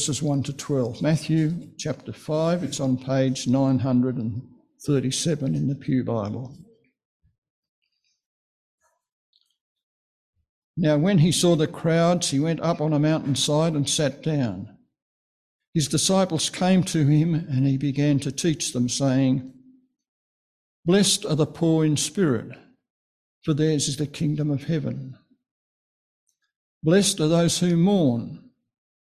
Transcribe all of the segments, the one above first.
verses 1 to 12. Matthew chapter 5, it's on page 937 in the Pew Bible. Now, when he saw the crowds, he went up on a mountainside and sat down. His disciples came to him, and he began to teach them, saying, Blessed are the poor in spirit, for theirs is the kingdom of heaven. Blessed are those who mourn,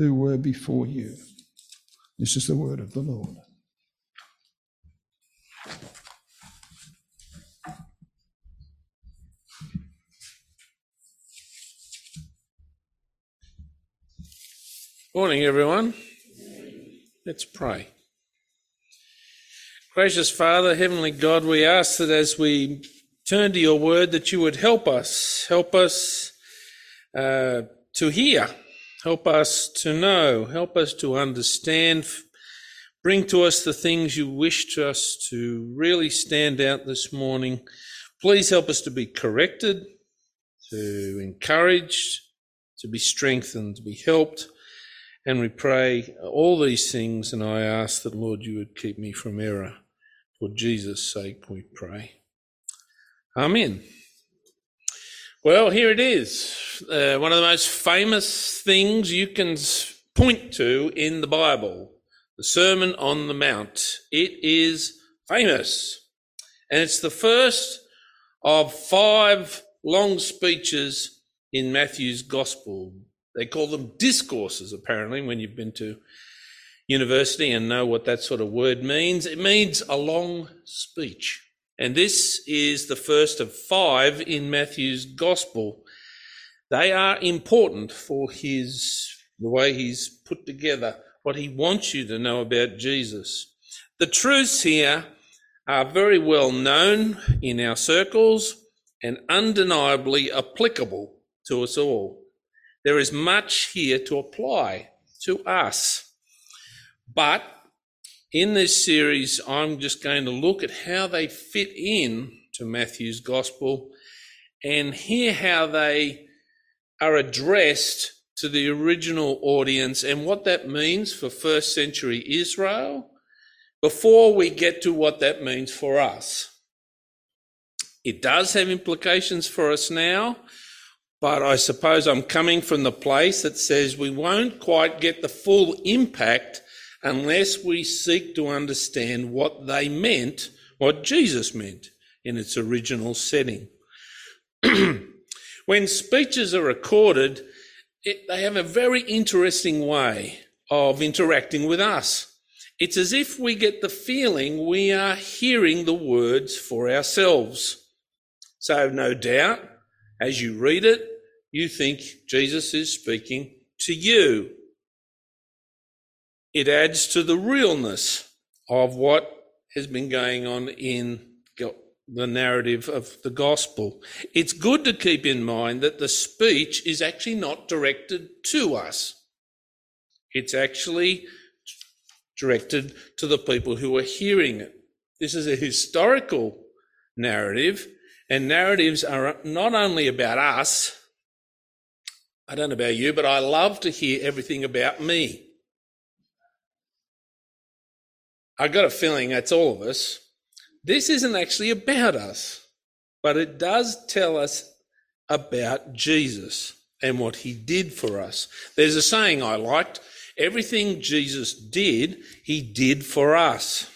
who were before you. This is the word of the Lord. Morning, everyone. Let's pray. Gracious Father, Heavenly God, we ask that as we turn to your word, that you would help us, help us uh, to hear, help us to know, help us to understand, bring to us the things you wish us to really stand out this morning. Please help us to be corrected, to encouraged, to be strengthened, to be helped and we pray all these things, and I ask that, Lord, you would keep me from error. For Jesus' sake, we pray. Amen. Well, here it is. Uh, one of the most famous things you can point to in the Bible the Sermon on the Mount. It is famous. And it's the first of five long speeches in Matthew's Gospel. They call them discourses, apparently, when you've been to university and know what that sort of word means. It means a long speech. And this is the first of five in Matthew's gospel. They are important for his, the way he's put together, what he wants you to know about Jesus. The truths here are very well known in our circles and undeniably applicable to us all. There is much here to apply to us. But in this series, I'm just going to look at how they fit in to Matthew's gospel and hear how they are addressed to the original audience and what that means for first century Israel before we get to what that means for us. It does have implications for us now, but I suppose I'm coming from the place that says we won't quite get the full impact unless we seek to understand what they meant, what Jesus meant in its original setting. when speeches are recorded, it, they have a very interesting way of interacting with us. It's as if we get the feeling we are hearing the words for ourselves. So, no doubt, as you read it, you think Jesus is speaking to you. It adds to the realness of what has been going on in the narrative of the gospel. It's good to keep in mind that the speech is actually not directed to us. It's actually directed to the people who are hearing it. This is a historical narrative, and narratives are not only about us, I don't know about you, but I love to hear everything about me. I got a feeling that's all of us. This isn't actually about us, but it does tell us about Jesus and what he did for us. There's a saying I liked Everything Jesus did, he did for us.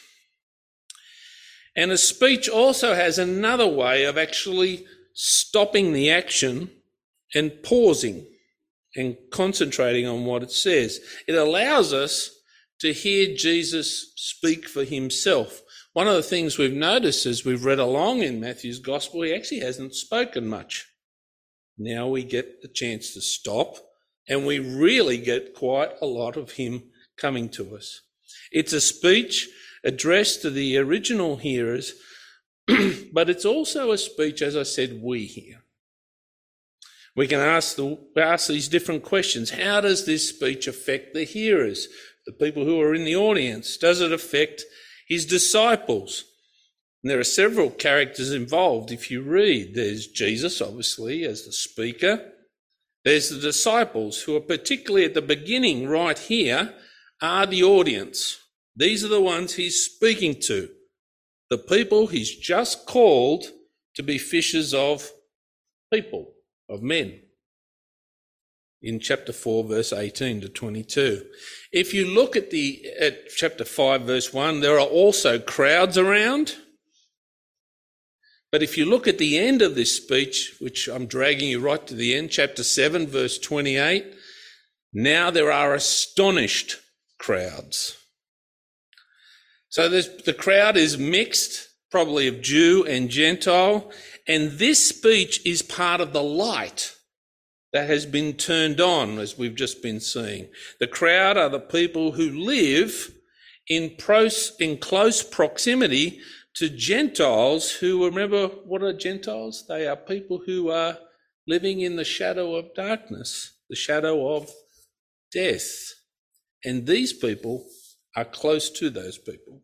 And a speech also has another way of actually stopping the action and pausing and concentrating on what it says. It allows us to hear Jesus speak for himself. One of the things we've noticed as we've read along in Matthew's gospel, he actually hasn't spoken much. Now we get the chance to stop and we really get quite a lot of him coming to us. It's a speech addressed to the original hearers, but it's also a speech, as I said, we hear. We can ask, the, ask these different questions. How does this speech affect the hearers, the people who are in the audience? Does it affect his disciples? And there are several characters involved. If you read, there's Jesus, obviously, as the speaker. There's the disciples, who are particularly at the beginning, right here, are the audience. These are the ones he's speaking to. The people he's just called to be fishers of people of men in chapter 4 verse 18 to 22 if you look at the at chapter 5 verse 1 there are also crowds around. But if you look at the end of this speech which i'm dragging you right to the end chapter 7 verse 28 now there are astonished crowds. So the crowd is mixed probably of jew and gentile and this speech is part of the light that has been turned on, as we've just been seeing. The crowd are the people who live in, pros, in close proximity to Gentiles who, remember, what are Gentiles? They are people who are living in the shadow of darkness, the shadow of death. And these people are close to those people.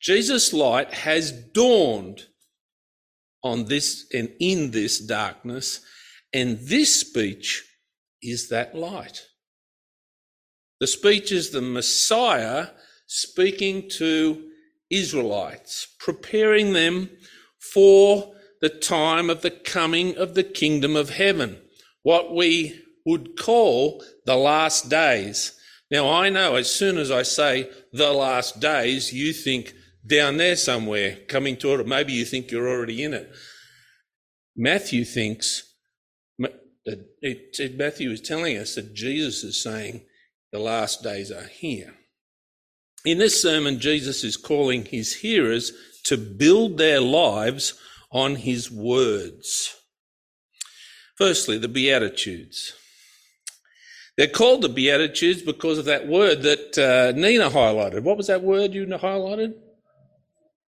Jesus' light has dawned on this and in this darkness. And this speech is that light. The speech is the Messiah speaking to Israelites, preparing them for the time of the coming of the kingdom of heaven, what we would call the last days. Now, I know as soon as I say the last days, you think down there somewhere coming to it, or maybe you think you're already in it. Matthew thinks that Matthew is telling us that Jesus is saying the last days are here. In this sermon, Jesus is calling his hearers to build their lives on his words. Firstly, the Beatitudes. They're called the Beatitudes because of that word that uh, Nina highlighted. What was that word you highlighted?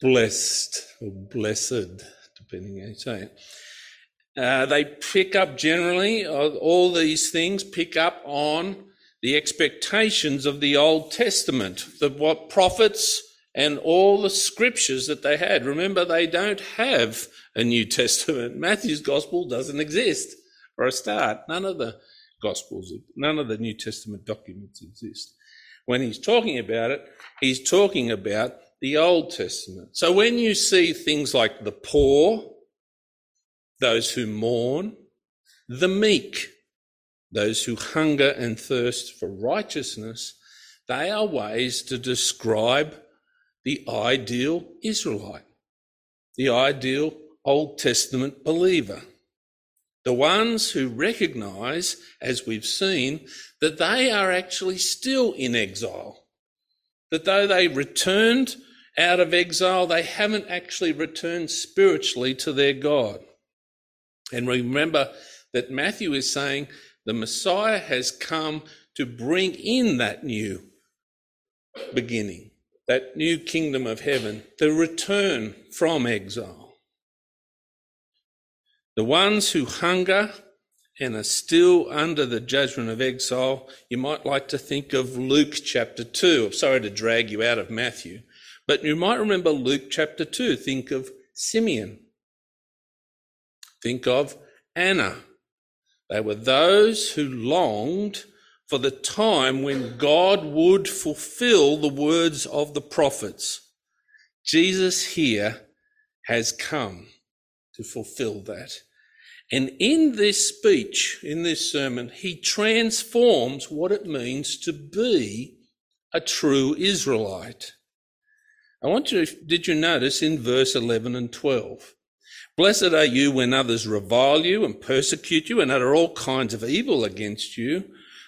blessed or blessed, depending on how you say it. Uh, they pick up generally, uh, all these things pick up on the expectations of the Old Testament, the what prophets and all the scriptures that they had. Remember, they don't have a New Testament. Matthew's gospel doesn't exist for a start. None of the gospels, none of the New Testament documents exist. When he's talking about it, he's talking about the Old Testament. So when you see things like the poor, those who mourn, the meek, those who hunger and thirst for righteousness, they are ways to describe the ideal Israelite, the ideal Old Testament believer. The ones who recognize, as we've seen, that they are actually still in exile. That though they returned out of exile, they haven't actually returned spiritually to their God. And remember that Matthew is saying the Messiah has come to bring in that new beginning, that new kingdom of heaven, the return from exile. The ones who hunger and are still under the judgment of exile, you might like to think of Luke chapter 2. I'm sorry to drag you out of Matthew. But you might remember Luke chapter 2. Think of Simeon. Think of Anna. They were those who longed for the time when God would fulfill the words of the prophets. Jesus here has come to fulfill that. And in this speech, in this sermon, he transforms what it means to be a true Israelite. I want you, did you notice in verse 11 and 12? Blessed are you when others revile you and persecute you and utter all kinds of evil against you,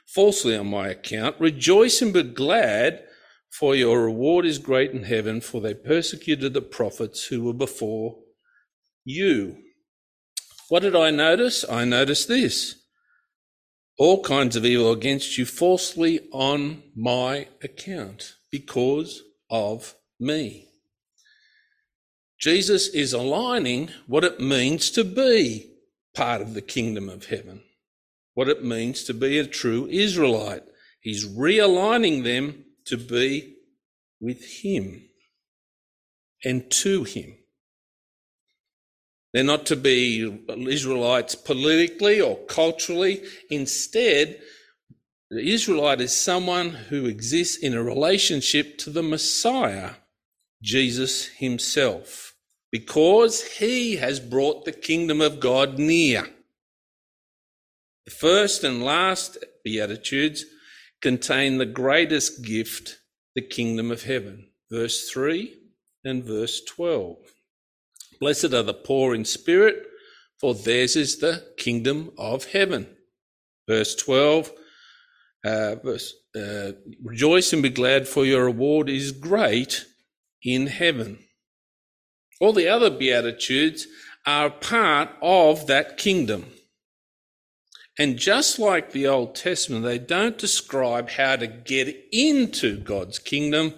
falsely on my account. Rejoice and be glad, for your reward is great in heaven, for they persecuted the prophets who were before you. What did I notice? I noticed this. All kinds of evil against you falsely on my account because of me. Jesus is aligning what it means to be part of the kingdom of heaven, what it means to be a true Israelite. He's realigning them to be with Him and to Him. They're not to be Israelites politically or culturally. Instead, the Israelite is someone who exists in a relationship to the Messiah, Jesus himself, because he has brought the kingdom of God near. The first and last Beatitudes contain the greatest gift, the kingdom of heaven. Verse 3 and verse 12. Blessed are the poor in spirit, for theirs is the kingdom of heaven. Verse 12, uh, verse, uh, rejoice and be glad, for your reward is great in heaven. All the other Beatitudes are part of that kingdom. And just like the Old Testament, they don't describe how to get into God's kingdom.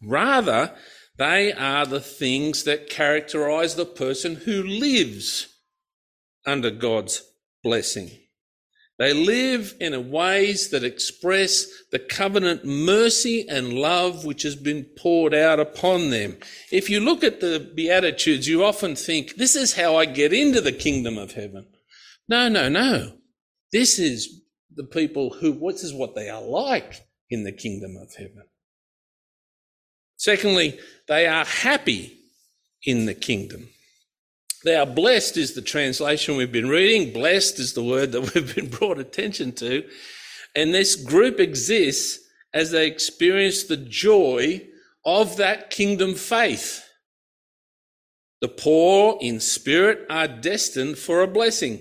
Rather, they are the things that characterize the person who lives under God's blessing. They live in ways that express the covenant mercy and love which has been poured out upon them. If you look at the Beatitudes, you often think, this is how I get into the kingdom of heaven. No, no, no. This is the people who, this is what they are like in the kingdom of heaven. Secondly, they are happy in the kingdom. Are blessed, is the translation we've been reading. Blessed is the word that we've been brought attention to. And this group exists as they experience the joy of that kingdom faith. The poor in spirit are destined for a blessing,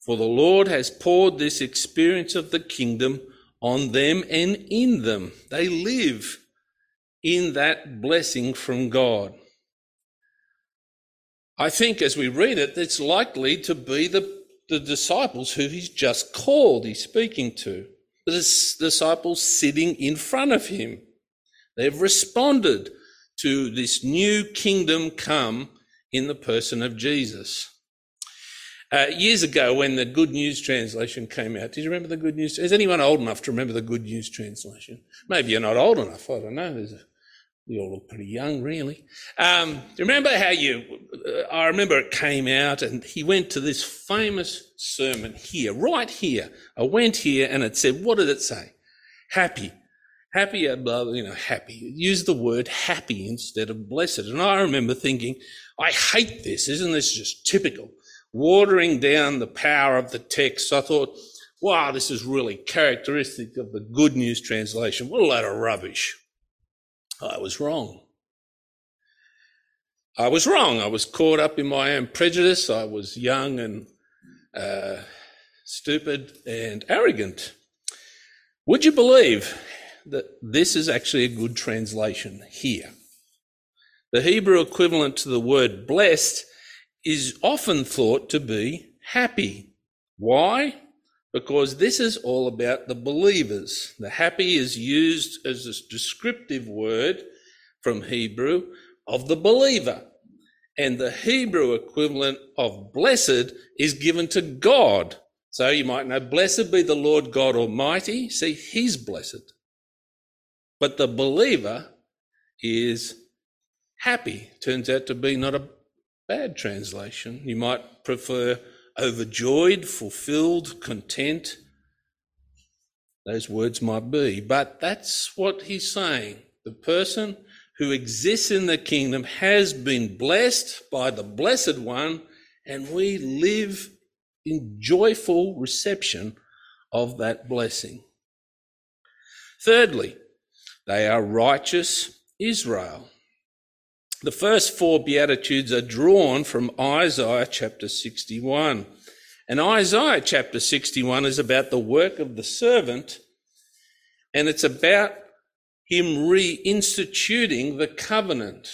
for the Lord has poured this experience of the kingdom on them and in them. They live in that blessing from God. I think as we read it, it's likely to be the, the disciples who he's just called, he's speaking to. The disciples sitting in front of him. They've responded to this new kingdom come in the person of Jesus. Uh, years ago, when the Good News translation came out, do you remember the Good News? Is anyone old enough to remember the Good News translation? Maybe you're not old enough. I don't know. There's a you all look pretty young, really. Um, remember how you, uh, I remember it came out and he went to this famous sermon here, right here. I went here and it said, what did it say? Happy. Happy, you know, happy. Use the word happy instead of blessed. And I remember thinking, I hate this. Isn't this just typical? Watering down the power of the text. I thought, wow, this is really characteristic of the good news translation. What a load of rubbish. I was wrong. I was wrong. I was caught up in my own prejudice. I was young and uh, stupid and arrogant. Would you believe that this is actually a good translation here? The Hebrew equivalent to the word blessed is often thought to be happy. Why? Because this is all about the believers. The happy is used as a descriptive word from Hebrew of the believer. And the Hebrew equivalent of blessed is given to God. So you might know, blessed be the Lord God Almighty. See, He's blessed. But the believer is happy. Turns out to be not a bad translation. You might prefer overjoyed, fulfilled, content. Those words might be, but that's what he's saying. The person who exists in the kingdom has been blessed by the blessed one, and we live in joyful reception of that blessing. Thirdly, they are righteous Israel. The first four Beatitudes are drawn from Isaiah chapter 61. And Isaiah chapter 61 is about the work of the servant, and it's about him reinstituting the covenant.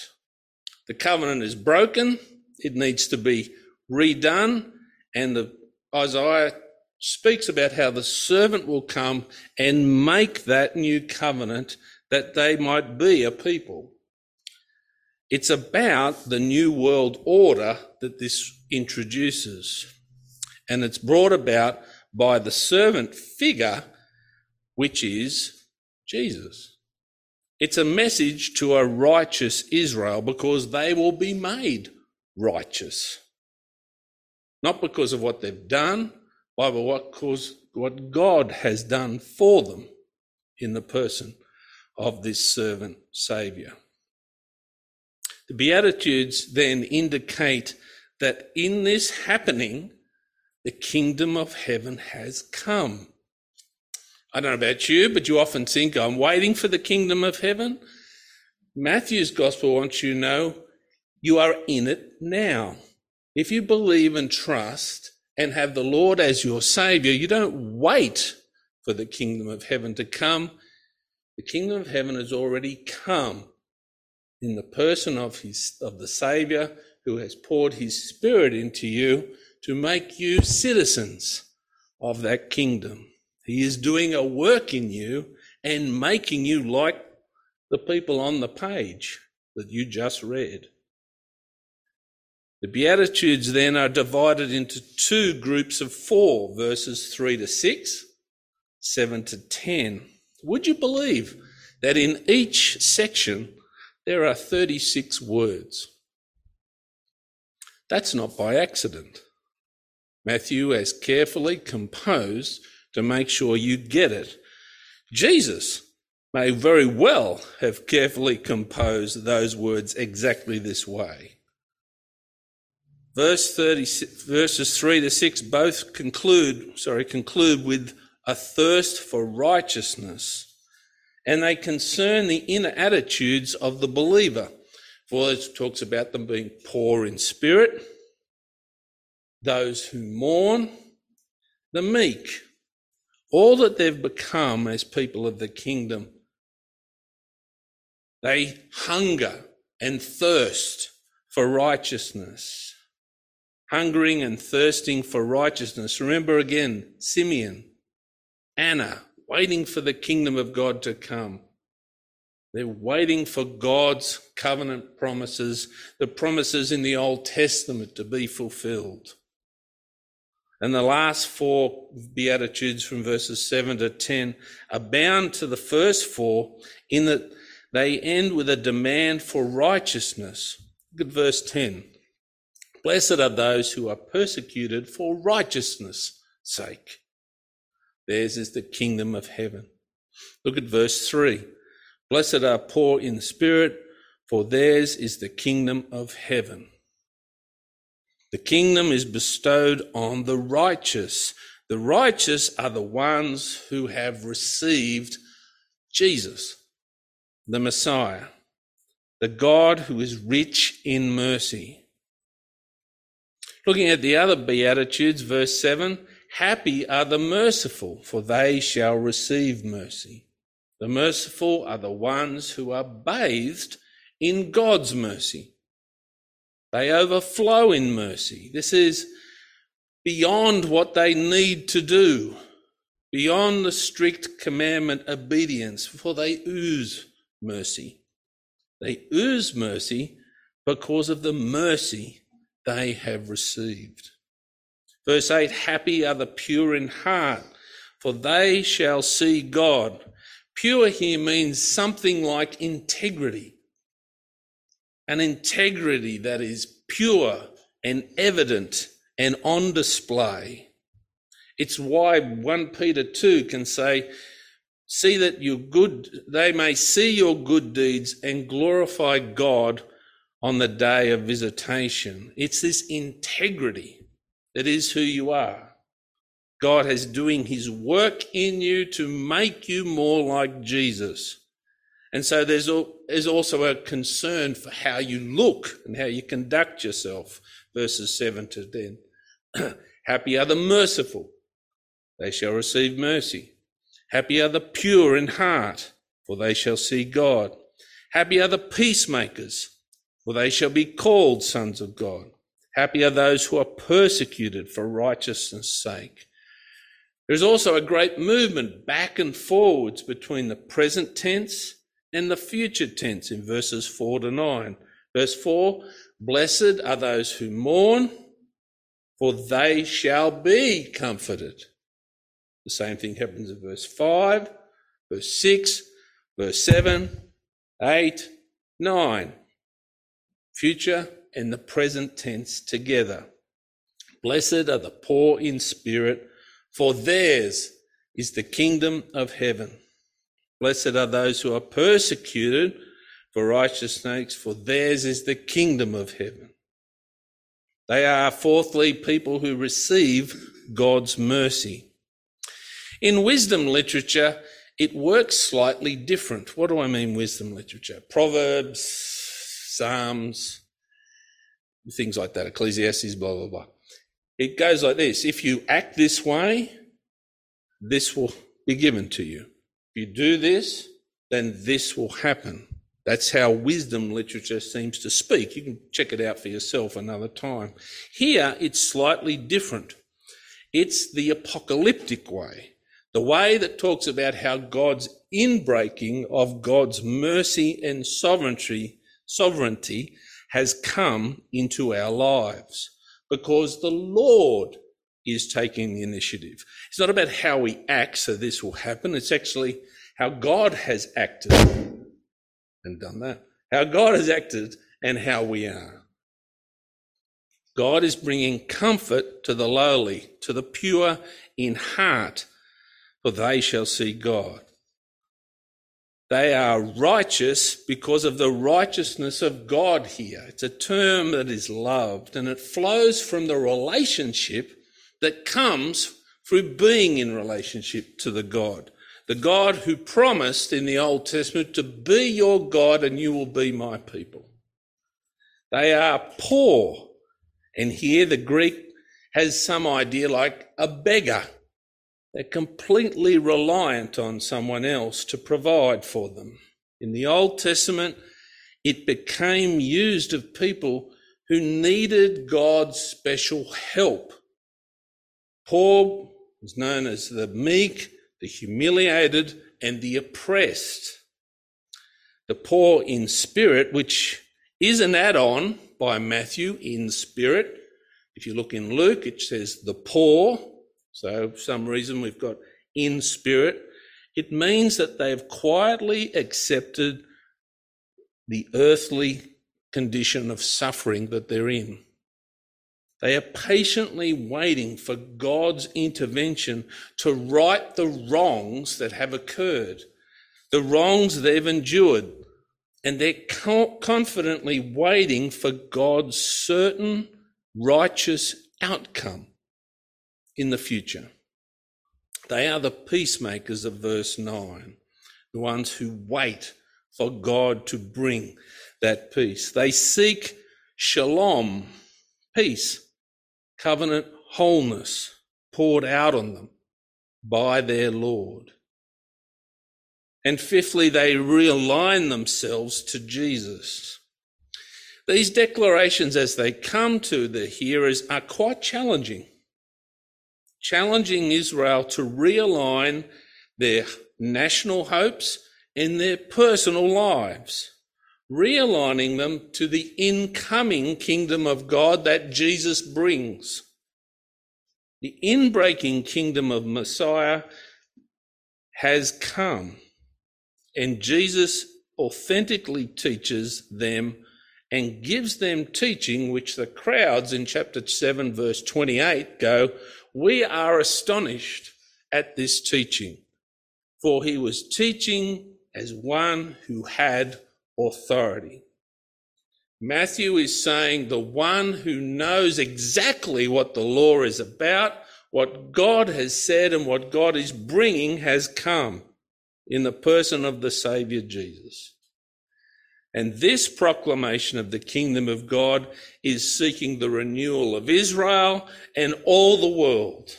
The covenant is broken, it needs to be redone, and the, Isaiah speaks about how the servant will come and make that new covenant that they might be a people. It's about the new world order that this introduces. And it's brought about by the servant figure, which is Jesus. It's a message to a righteous Israel because they will be made righteous. Not because of what they've done, but because what God has done for them in the person of this servant Saviour. The Beatitudes then indicate that in this happening, the kingdom of heaven has come. I don't know about you, but you often think, oh, I'm waiting for the kingdom of heaven. Matthew's gospel wants you to know you are in it now. If you believe and trust and have the Lord as your Savior, you don't wait for the kingdom of heaven to come. The kingdom of heaven has already come in the person of his of the Savior who has poured his spirit into you to make you citizens of that kingdom. He is doing a work in you and making you like the people on the page that you just read. The Beatitudes then are divided into two groups of four verses 3 to 6, 7 to 10. Would you believe that in each section there are 36 words. That's not by accident. Matthew has carefully composed to make sure you get it. Jesus may very well have carefully composed those words exactly this way. Verse 30, verses 3 to 6 both conclude, sorry, conclude with a thirst for righteousness and they concern the inner attitudes of the believer. For it talks about them being poor in spirit, those who mourn, the meek, all that they've become as people of the kingdom. They hunger and thirst for righteousness. Hungering and thirsting for righteousness. Remember again, Simeon, Anna, waiting for the kingdom of God to come. They're waiting for God's covenant promises, the promises in the Old Testament to be fulfilled. And the last four Beatitudes from verses 7 to 10 are bound to the first four in that they end with a demand for righteousness. Look at verse 10. Blessed are those who are persecuted for righteousness' sake Theirs is the kingdom of heaven. Look at verse 3. Blessed are poor in spirit, for theirs is the kingdom of heaven. The kingdom is bestowed on the righteous. The righteous are the ones who have received Jesus, the Messiah, the God who is rich in mercy. Looking at the other Beatitudes, verse 7 Happy are the merciful, for they shall receive mercy. The merciful are the ones who are bathed in God's mercy. They overflow in mercy. This is beyond what they need to do, beyond the strict commandment obedience, for they ooze mercy. They ooze mercy because of the mercy they have received. Verse 8 Happy are the pure in heart, for they shall see God. Pure here means something like integrity, an integrity that is pure and evident and on display. It's why 1 Peter 2 can say, See that your good, they may see your good deeds and glorify God on the day of visitation. It's this integrity That is who you are. God is doing his work in you to make you more like Jesus. And so there's, also a concern for how you look and how you conduct yourself, verses 7 to 10. Happy are the merciful, they shall receive mercy. Happy are the pure in heart, for they shall see God. Happy are the peacemakers, for they shall be called sons of God. Happy are those who are persecuted for righteousness' sake. There's also a great movement back and forwards between the present tense and the future tense in verses 4 to 9. Verse 4 Blessed are those who mourn, for they shall be comforted. The same thing happens in verse 5, verse 6, verse 7, 8, 9. Future and the present tense together. Blessed are the poor in spirit, for theirs is the kingdom of heaven. Blessed are those who are persecuted for righteousness' for theirs is the kingdom of heaven. They are, fourthly, people who receive God's mercy. In wisdom literature, it works slightly different. What do I mean, wisdom literature? Proverbs, Psalms, things like that, Ecclesiastes, blah, blah, blah. It goes like this If you act this way, this will be given to you. If you do this, then this will happen. That's how wisdom literature seems to speak. You can check it out for yourself another time. Here, it's slightly different. It's the apocalyptic way, the way that talks about how God's inbreaking of God's mercy and sovereignty, sovereignty has come into our lives because the Lord is taking the initiative. It's not about how we act, so this will happen. It's actually how God has acted and done that. How God has acted and how we are. God is bringing comfort to the lowly, to the pure in heart, for they shall see God. They are righteous because of the righteousness of God here. It's a term that is loved and it flows from the relationship that comes through being in relationship to the God the God who promised in the Old Testament to be your God and you will be my people. They are poor. And here the Greek has some idea like a beggar. They're completely reliant on someone else to provide for them. In the Old Testament, it became used of people who needed God's special help. Poor was known as the meek the humiliated, and the oppressed. The poor in spirit, which is an add on by Matthew in spirit. If you look in Luke, it says the poor. So, for some reason, we've got in spirit. It means that they've quietly accepted the earthly condition of suffering that they're in. They are patiently waiting for God's intervention to right the wrongs that have occurred, the wrongs they've endured. And they're confidently waiting for God's certain righteous outcome in the future. They are the peacemakers of verse 9, the ones who wait for God to bring that peace. They seek shalom, peace covenant wholeness poured out on them by their Lord. And fifthly, they realign themselves to Jesus. These declarations, as they come to the hearers, are quite challenging. Challenging Israel to realign their national hopes and their personal lives realigning them to the incoming kingdom of God that Jesus brings. The inbreaking kingdom of Messiah has come, and Jesus authentically teaches them and gives them teaching which the crowds in chapter 7, verse 28 go, We are astonished at this teaching, for he was teaching as one who had authority. Matthew is saying the one who knows exactly what the law is about, what God has said, and what God is bringing has come in the person of the Saviour Jesus. And this proclamation of the kingdom of God is seeking the renewal of Israel and all the world.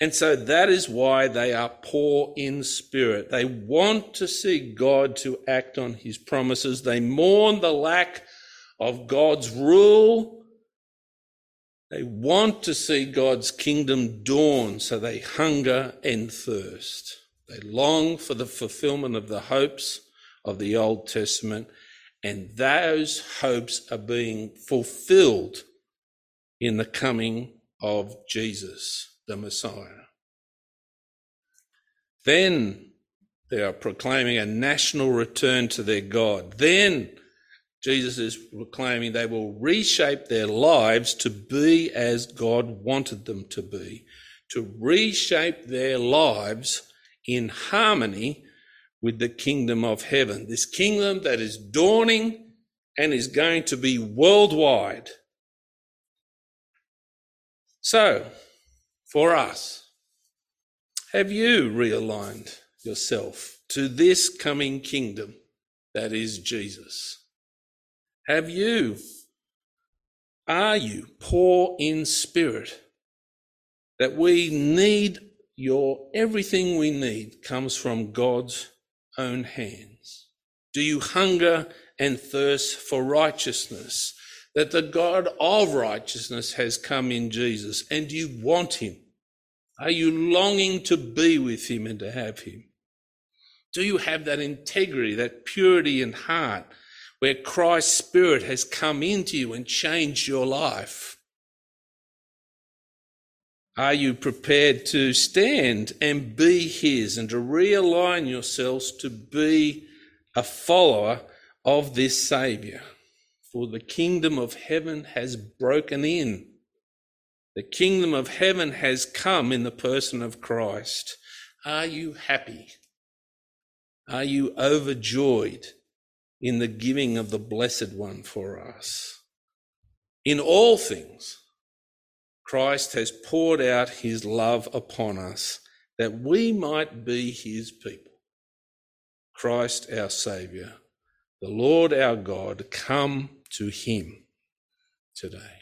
And so that is why they are poor in spirit. They want to see God to act on his promises. They mourn the lack of God's rule. They want to see God's kingdom dawn, so they hunger and thirst. They long for the fulfillment of the hopes of the Old Testament, and those hopes are being fulfilled in the coming of Jesus the Messiah. Then they are proclaiming a national return to their God. Then Jesus is proclaiming they will reshape their lives to be as God wanted them to be, to reshape their lives in harmony with the kingdom of heaven. This kingdom that is dawning and is going to be worldwide. So, for us. Have you realigned yourself to this coming kingdom that is Jesus? Have you? Are you poor in spirit? That we need your everything we need comes from God's own hands. Do you hunger and thirst for righteousness? That the God of righteousness has come in Jesus and you want him are you longing to be with him and to have him? Do you have that integrity, that purity in heart where Christ's Spirit has come into you and changed your life? Are you prepared to stand and be His and to realign yourselves to be a follower of this Saviour? For the kingdom of heaven has broken in. The kingdom of heaven has come in the person of Christ. Are you happy? Are you overjoyed in the giving of the Blessed One for us? In all things, Christ has poured out his love upon us that we might be his people. Christ our Saviour, the Lord our God, come to him today.